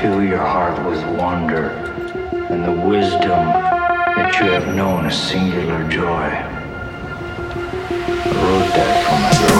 Fill your heart with wonder and the wisdom that you have known a singular joy. I wrote that for my girl.